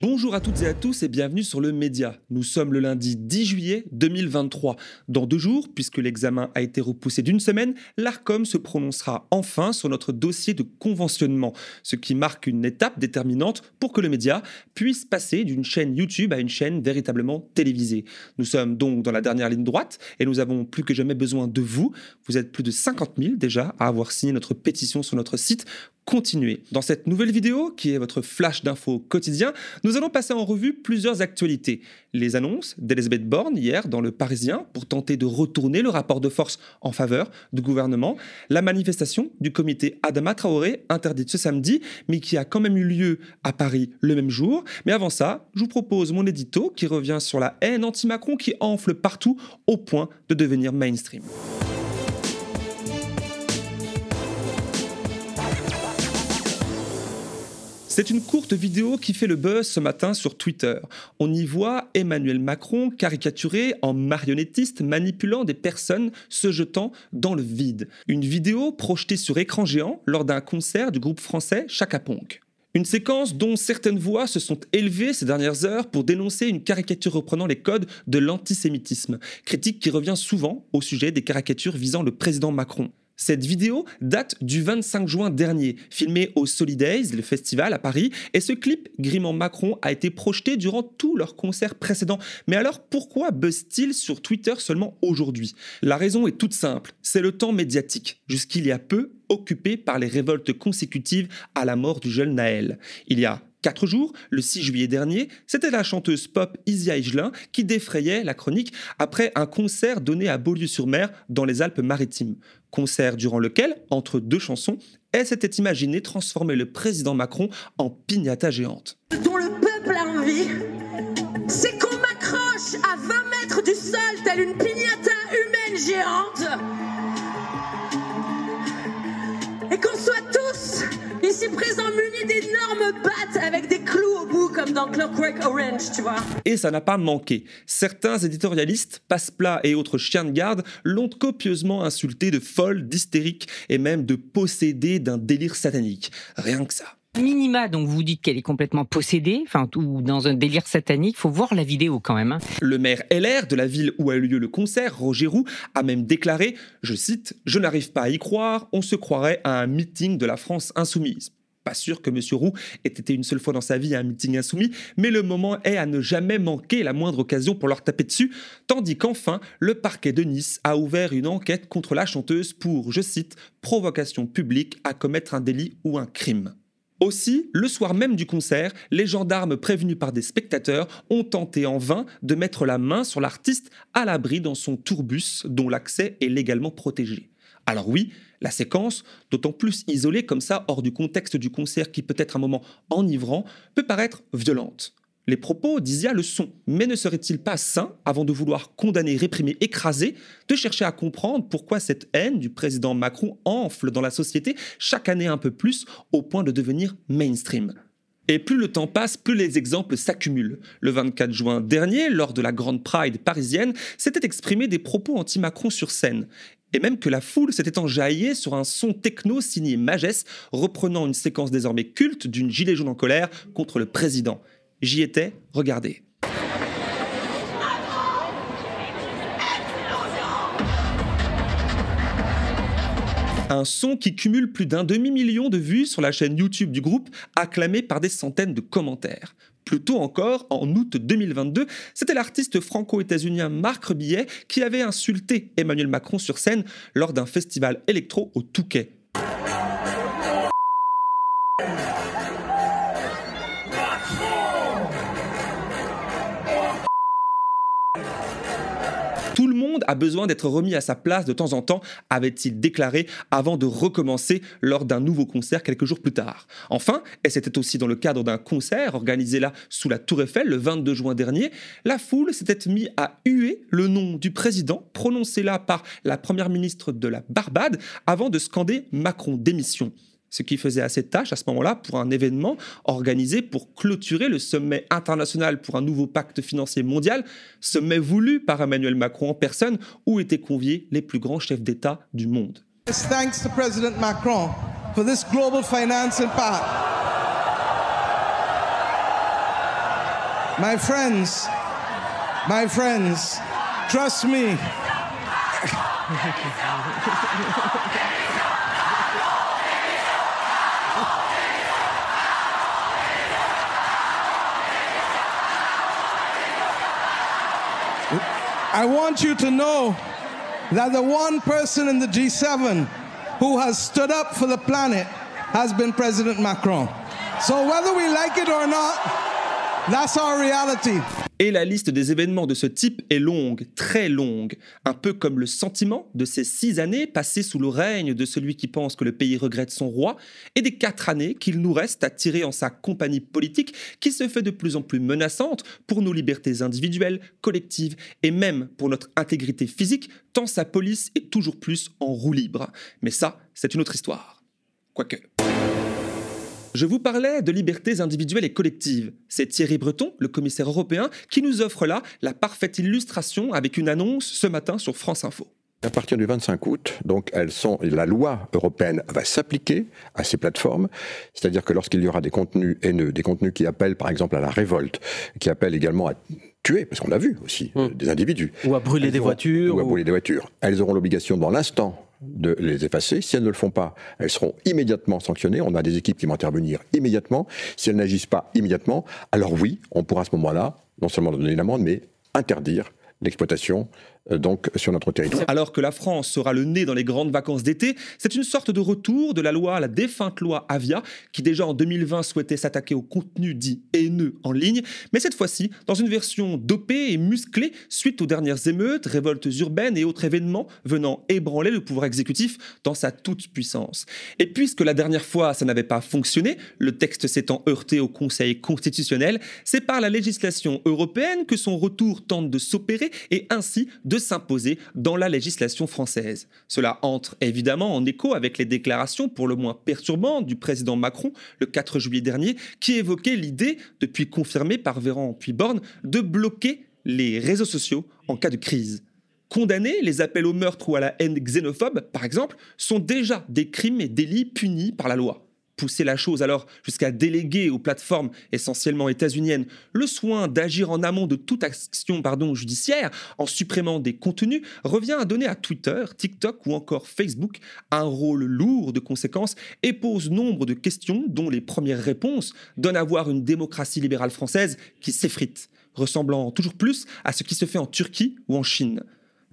Bonjour à toutes et à tous et bienvenue sur le Média. Nous sommes le lundi 10 juillet 2023. Dans deux jours, puisque l'examen a été repoussé d'une semaine, l'ARCOM se prononcera enfin sur notre dossier de conventionnement, ce qui marque une étape déterminante pour que le Média puisse passer d'une chaîne YouTube à une chaîne véritablement télévisée. Nous sommes donc dans la dernière ligne droite et nous avons plus que jamais besoin de vous. Vous êtes plus de 50 000 déjà à avoir signé notre pétition sur notre site continuer. Dans cette nouvelle vidéo, qui est votre flash d'infos quotidien, nous allons passer en revue plusieurs actualités. Les annonces d'Elisabeth Borne hier dans Le Parisien pour tenter de retourner le rapport de force en faveur du gouvernement, la manifestation du comité Adama Traoré interdite ce samedi, mais qui a quand même eu lieu à Paris le même jour. Mais avant ça, je vous propose mon édito qui revient sur la haine anti-Macron qui enfle partout au point de devenir mainstream. C'est une courte vidéo qui fait le buzz ce matin sur Twitter. On y voit Emmanuel Macron caricaturé en marionnettiste manipulant des personnes se jetant dans le vide. Une vidéo projetée sur écran géant lors d'un concert du groupe français Chaka. Une séquence dont certaines voix se sont élevées ces dernières heures pour dénoncer une caricature reprenant les codes de l'antisémitisme, critique qui revient souvent au sujet des caricatures visant le président Macron. Cette vidéo date du 25 juin dernier, filmée au Solidays, le festival à Paris, et ce clip grimant Macron a été projeté durant tous leurs concerts précédents. Mais alors pourquoi buzz-t-il sur Twitter seulement aujourd'hui? La raison est toute simple, c'est le temps médiatique, jusqu'il y a peu occupé par les révoltes consécutives à la mort du jeune Naël. Il y a quatre jours, le 6 juillet dernier, c'était la chanteuse pop Isia Higelin qui défrayait la chronique après un concert donné à Beaulieu-sur-Mer dans les Alpes-Maritimes. Concert durant lequel, entre deux chansons, elle s'était imaginée transformer le président Macron en pignata géante. Dont le peuple a envie, c'est qu'on m'accroche à 20 mètres du sol telle une pignata humaine géante et qu'on soit tous ici présents munis d'énormes battes avec des clous au bout comme dans Clockwork Orange, tu vois. Et ça n'a pas manqué. Certains éditorialistes, passe-plat et autres chiens de garde l'ont copieusement insulté de folle, d'hystérique et même de possédé d'un délire satanique. Rien que ça minima, donc vous dites qu'elle est complètement possédée, enfin, ou dans un délire satanique, faut voir la vidéo quand même. Hein. Le maire LR de la ville où a eu lieu le concert, Roger Roux, a même déclaré, je cite, Je n'arrive pas à y croire, on se croirait à un meeting de la France insoumise pas sûr que M. Roux ait été une seule fois dans sa vie à un meeting insoumis, mais le moment est à ne jamais manquer la moindre occasion pour leur taper dessus, tandis qu'enfin, le parquet de Nice a ouvert une enquête contre la chanteuse pour, je cite, provocation publique à commettre un délit ou un crime. Aussi, le soir même du concert, les gendarmes prévenus par des spectateurs ont tenté en vain de mettre la main sur l'artiste à l'abri dans son tourbus dont l'accès est légalement protégé. Alors oui, la séquence, d'autant plus isolée comme ça hors du contexte du concert qui peut être un moment enivrant, peut paraître violente. Les propos d'Isia le sont, mais ne serait-il pas sain, avant de vouloir condamner, réprimer, écraser, de chercher à comprendre pourquoi cette haine du président Macron enfle dans la société chaque année un peu plus au point de devenir mainstream? Et plus le temps passe, plus les exemples s'accumulent. Le 24 juin dernier, lors de la grande Pride parisienne, s'étaient exprimés des propos anti-Macron sur scène. Et même que la foule s'était enjaillée sur un son techno signé Magès, reprenant une séquence désormais culte d'une gilet jaune en colère contre le président. J'y étais, regardez. Un son qui cumule plus d'un demi-million de vues sur la chaîne YouTube du groupe, acclamé par des centaines de commentaires. Plus tôt encore, en août 2022, c'était l'artiste franco-états-unien Marc Rebillet qui avait insulté Emmanuel Macron sur scène lors d'un festival électro au Touquet. A besoin d'être remis à sa place de temps en temps, avait-il déclaré avant de recommencer lors d'un nouveau concert quelques jours plus tard. Enfin, et c'était aussi dans le cadre d'un concert organisé là sous la Tour Eiffel le 22 juin dernier, la foule s'était mise à huer le nom du président prononcé là par la première ministre de la Barbade avant de scander Macron démission ce qui faisait assez tâche à ce moment-là pour un événement organisé pour clôturer le sommet international pour un nouveau pacte financier mondial, sommet voulu par Emmanuel Macron en personne, où étaient conviés les plus grands chefs d'État du monde. Thanks to President Macron for this global pact. My friends, my friends, trust me. I want you to know that the one person in the G7 who has stood up for the planet has been President Macron. So whether we like it or not, that's our reality. Et la liste des événements de ce type est longue, très longue, un peu comme le sentiment de ces six années passées sous le règne de celui qui pense que le pays regrette son roi, et des quatre années qu'il nous reste à tirer en sa compagnie politique qui se fait de plus en plus menaçante pour nos libertés individuelles, collectives et même pour notre intégrité physique, tant sa police est toujours plus en roue libre. Mais ça, c'est une autre histoire. Quoique. Je vous parlais de libertés individuelles et collectives. C'est Thierry Breton, le commissaire européen, qui nous offre là la parfaite illustration avec une annonce ce matin sur France Info. À partir du 25 août, donc elles sont, la loi européenne va s'appliquer à ces plateformes, c'est-à-dire que lorsqu'il y aura des contenus haineux, des contenus qui appellent par exemple à la révolte, qui appellent également à tuer, parce qu'on l'a vu aussi, Hum. des individus. Ou à brûler Elles des auront- voitures. Ou à ou- brûler des voitures. Elles auront l'obligation dans l'instant de les effacer. Si elles ne le font pas, elles seront immédiatement sanctionnées. On a des équipes qui vont intervenir immédiatement. Si elles n'agissent pas immédiatement, alors oui, on pourra à ce moment-là, non seulement donner une amende, mais interdire l'exploitation donc sur notre territoire. Alors que la France sera le nez dans les grandes vacances d'été, c'est une sorte de retour de la loi, la défunte loi Avia, qui déjà en 2020 souhaitait s'attaquer au contenu dit haineux en ligne, mais cette fois-ci dans une version dopée et musclée suite aux dernières émeutes, révoltes urbaines et autres événements venant ébranler le pouvoir exécutif dans sa toute-puissance. Et puisque la dernière fois ça n'avait pas fonctionné, le texte s'étant heurté au Conseil constitutionnel, c'est par la législation européenne que son retour tente de s'opérer et ainsi de s'imposer dans la législation française. Cela entre évidemment en écho avec les déclarations pour le moins perturbantes du président Macron le 4 juillet dernier, qui évoquait l'idée, depuis confirmée par Véran puis de bloquer les réseaux sociaux en cas de crise. Condamner les appels au meurtre ou à la haine xénophobe, par exemple, sont déjà des crimes et délits punis par la loi. Pousser la chose alors jusqu'à déléguer aux plateformes essentiellement états-uniennes le soin d'agir en amont de toute action judiciaire en supprimant des contenus revient à donner à Twitter, TikTok ou encore Facebook un rôle lourd de conséquences et pose nombre de questions dont les premières réponses donnent à voir une démocratie libérale française qui s'effrite, ressemblant toujours plus à ce qui se fait en Turquie ou en Chine.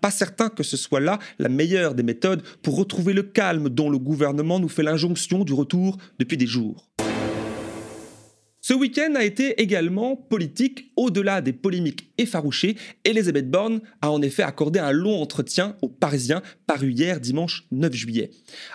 Pas certain que ce soit là la meilleure des méthodes pour retrouver le calme dont le gouvernement nous fait l'injonction du retour depuis des jours. Ce week-end a été également politique au-delà des polémiques effarouchées. Elisabeth Borne a en effet accordé un long entretien aux Parisiens paru hier dimanche 9 juillet.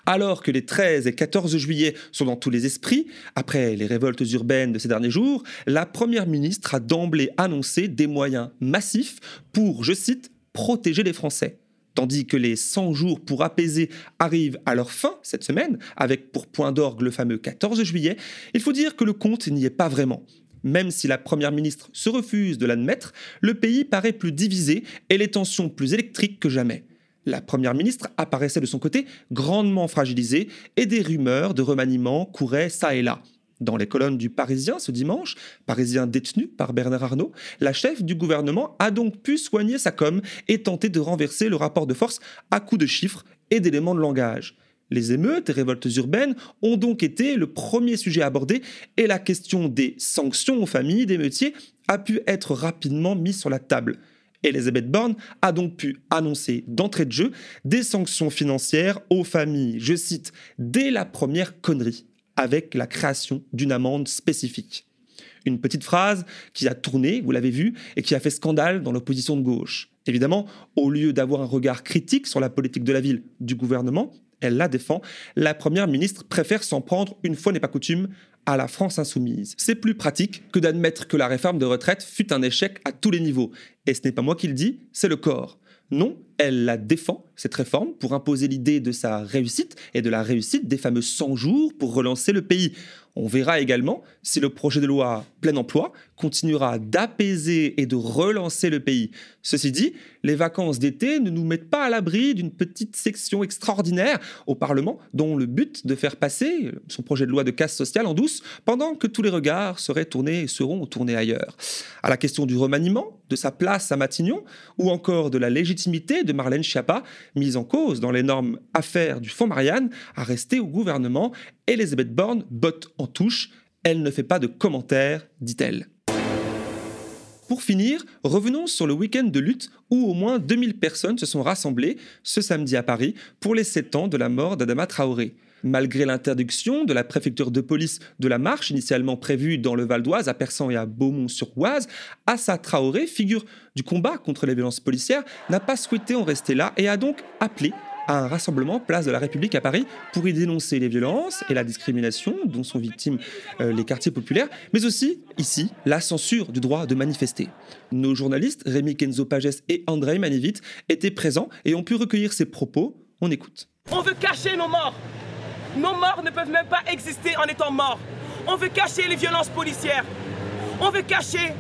Alors que les 13 et 14 juillet sont dans tous les esprits, après les révoltes urbaines de ces derniers jours, la Première ministre a d'emblée annoncé des moyens massifs pour, je cite, protéger les Français. Tandis que les 100 jours pour apaiser arrivent à leur fin cette semaine, avec pour point d'orgue le fameux 14 juillet, il faut dire que le compte n'y est pas vraiment. Même si la Première ministre se refuse de l'admettre, le pays paraît plus divisé et les tensions plus électriques que jamais. La Première ministre apparaissait de son côté grandement fragilisée et des rumeurs de remaniement couraient ça et là. Dans les colonnes du Parisien ce dimanche, Parisien détenu par Bernard Arnault, la chef du gouvernement a donc pu soigner sa com et tenter de renverser le rapport de force à coups de chiffres et d'éléments de langage. Les émeutes et révoltes urbaines ont donc été le premier sujet abordé et la question des sanctions aux familles d'émeutiers a pu être rapidement mise sur la table. Elisabeth Borne a donc pu annoncer d'entrée de jeu des sanctions financières aux familles, je cite, dès la première connerie avec la création d'une amende spécifique. Une petite phrase qui a tourné, vous l'avez vu, et qui a fait scandale dans l'opposition de gauche. Évidemment, au lieu d'avoir un regard critique sur la politique de la ville du gouvernement, elle la défend, la Première ministre préfère s'en prendre, une fois n'est pas coutume, à la France insoumise. C'est plus pratique que d'admettre que la réforme de retraite fut un échec à tous les niveaux. Et ce n'est pas moi qui le dis, c'est le corps. Non, elle la défend, cette réforme, pour imposer l'idée de sa réussite et de la réussite des fameux 100 jours pour relancer le pays. On verra également si le projet de loi plein emploi continuera d'apaiser et de relancer le pays. Ceci dit, les vacances d'été ne nous mettent pas à l'abri d'une petite section extraordinaire au Parlement dont le but de faire passer son projet de loi de casse sociale en douce pendant que tous les regards seraient tournés et seront tournés ailleurs. À la question du remaniement, de sa place à Matignon ou encore de la légitimité de Marlène Schiappa, mise en cause dans l'énorme affaire du fonds Marianne, à rester au gouvernement, Elisabeth Borne botte en touche. Elle ne fait pas de commentaires, dit-elle. Pour finir, revenons sur le week-end de lutte où au moins 2000 personnes se sont rassemblées ce samedi à Paris pour les 7 ans de la mort d'Adama Traoré. Malgré l'interdiction de la préfecture de police de la marche initialement prévue dans le Val d'Oise, à Persan et à Beaumont-sur-Oise, Assa Traoré, figure du combat contre les violences policières, n'a pas souhaité en rester là et a donc appelé à un rassemblement place de la République à Paris pour y dénoncer les violences et la discrimination dont sont victimes euh, les quartiers populaires, mais aussi, ici, la censure du droit de manifester. Nos journalistes, Rémi Kenzo Pages et Andrei Manivit, étaient présents et ont pu recueillir ces propos. On écoute. On veut cacher nos morts. Nos morts ne peuvent même pas exister en étant morts. On veut cacher les violences policières. On veut cacher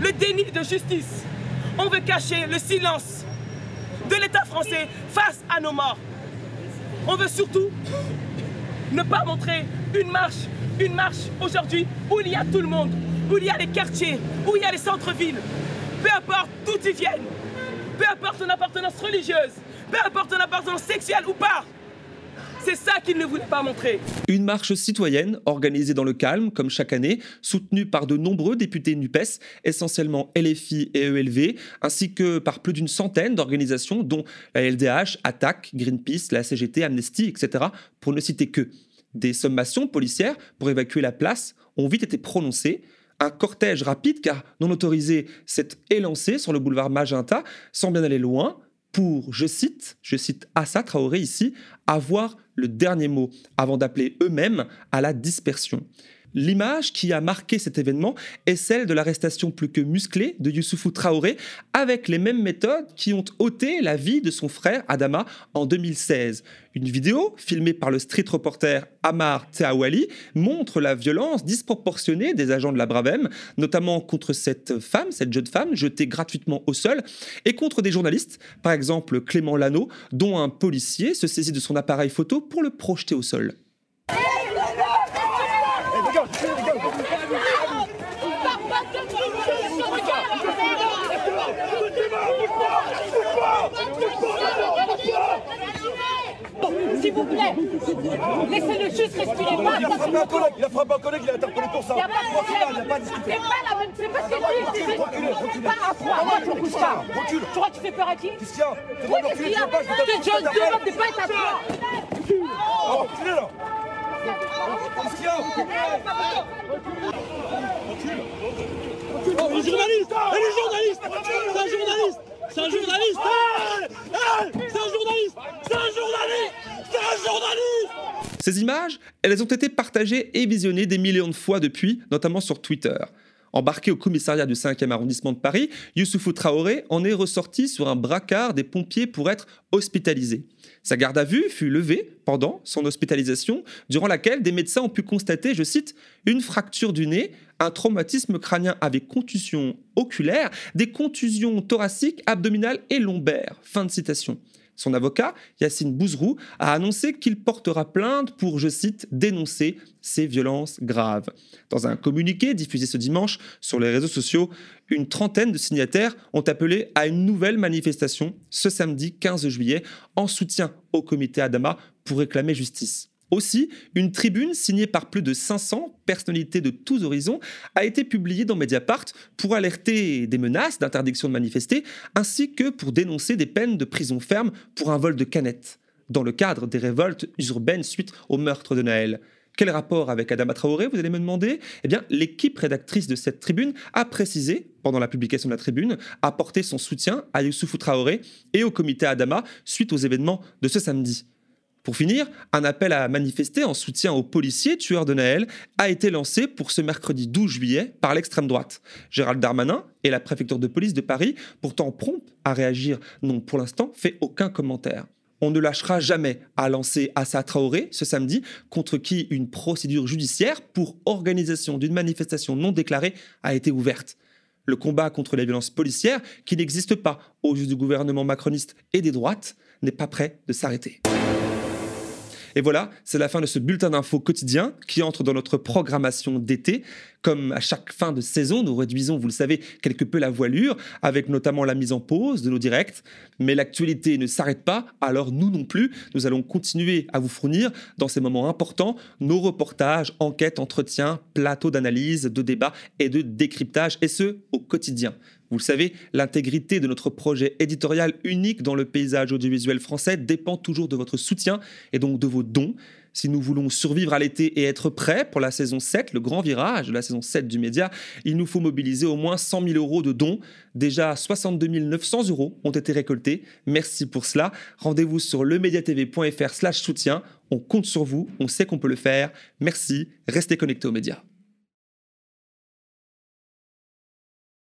le déni de justice. On veut cacher le silence de l'État français face à nos morts. On veut surtout ne pas montrer une marche, une marche aujourd'hui où il y a tout le monde, où il y a les quartiers, où il y a les centres-villes. Peu importe d'où ils viennent, peu importe ton appartenance religieuse, peu importe ton appartenance sexuelle ou pas. C'est ça qu'il ne voulait pas montrer. Une marche citoyenne organisée dans le calme, comme chaque année, soutenue par de nombreux députés NUPES, essentiellement LFI et ELV, ainsi que par plus d'une centaine d'organisations, dont la LDH, Attaque, Greenpeace, la CGT, Amnesty, etc., pour ne citer que. Des sommations policières pour évacuer la place ont vite été prononcées. Un cortège rapide, car non autorisé, s'est élancé sur le boulevard Magenta, sans bien aller loin, pour, je cite, je cite Assa Traoré ici, avoir le dernier mot avant d'appeler eux-mêmes à la dispersion. L'image qui a marqué cet événement est celle de l'arrestation plus que musclée de Youssoufou Traoré avec les mêmes méthodes qui ont ôté la vie de son frère Adama en 2016. Une vidéo filmée par le street reporter Amar Teawali montre la violence disproportionnée des agents de la Bravem, notamment contre cette femme, cette jeune femme jetée gratuitement au sol, et contre des journalistes, par exemple Clément Lano, dont un policier se saisit de son appareil photo pour le projeter au sol. S'il vous plaît, laissez-le juste respirer. Il a frappé un collègue, il a frappé un collègue, il a interpellé pour ça. Il n'y a pas de problème. Il n'a pas discuté. C'est pas la même, c'est pas que moi je ne pas. Recule. Tu crois que tu fais peur à qui Qu'est-ce qu'il y a Oui, qu'est-ce qu'il y tu a Que demande pas être à toi. Oh, reculez là Qu'est-ce qu'il y a Oh, les journalistes Et les journalistes C'est un journaliste C'est un journaliste C'est un journaliste C'est un journaliste Ces images, elles ont été partagées et visionnées des millions de fois depuis, notamment sur Twitter. Embarqué au commissariat du 5e arrondissement de Paris, Youssoufou Traoré en est ressorti sur un bracard des pompiers pour être hospitalisé. Sa garde à vue fut levée pendant son hospitalisation, durant laquelle des médecins ont pu constater, je cite, une fracture du nez, un traumatisme crânien avec contusion oculaire, des contusions thoraciques, abdominales et lombaires. Fin de citation. Son avocat, Yacine Bouzrou, a annoncé qu'il portera plainte pour, je cite, dénoncer ces violences graves. Dans un communiqué diffusé ce dimanche sur les réseaux sociaux, une trentaine de signataires ont appelé à une nouvelle manifestation ce samedi 15 juillet en soutien au comité Adama pour réclamer justice. Aussi, une tribune signée par plus de 500 personnalités de tous horizons a été publiée dans Mediapart pour alerter des menaces d'interdiction de manifester, ainsi que pour dénoncer des peines de prison ferme pour un vol de canettes, dans le cadre des révoltes urbaines suite au meurtre de Naël. Quel rapport avec Adama Traoré, vous allez me demander? Eh bien, l'équipe rédactrice de cette tribune a précisé, pendant la publication de la tribune, apporter son soutien à Youssoufou Traoré et au comité Adama suite aux événements de ce samedi. Pour finir, un appel à manifester en soutien aux policiers tueurs de Naël a été lancé pour ce mercredi 12 juillet par l'extrême droite. Gérald Darmanin et la préfecture de police de Paris, pourtant promptes à réagir, n'ont pour l'instant fait aucun commentaire. On ne lâchera jamais à lancer Assa Traoré ce samedi, contre qui une procédure judiciaire pour organisation d'une manifestation non déclarée a été ouverte. Le combat contre les violences policières, qui n'existe pas aux yeux du gouvernement macroniste et des droites, n'est pas prêt de s'arrêter. Et voilà, c'est la fin de ce bulletin d'infos quotidien qui entre dans notre programmation d'été. Comme à chaque fin de saison, nous réduisons, vous le savez, quelque peu la voilure, avec notamment la mise en pause de nos directs. Mais l'actualité ne s'arrête pas, alors nous non plus, nous allons continuer à vous fournir, dans ces moments importants, nos reportages, enquêtes, entretiens, plateaux d'analyse, de débat et de décryptage, et ce, au quotidien. Vous le savez, l'intégrité de notre projet éditorial unique dans le paysage audiovisuel français dépend toujours de votre soutien et donc de vos dons. Si nous voulons survivre à l'été et être prêts pour la saison 7, le grand virage de la saison 7 du média, il nous faut mobiliser au moins 100 000 euros de dons. Déjà 62 900 euros ont été récoltés. Merci pour cela. Rendez-vous sur lemediatv.fr slash soutien. On compte sur vous, on sait qu'on peut le faire. Merci, restez connectés aux médias.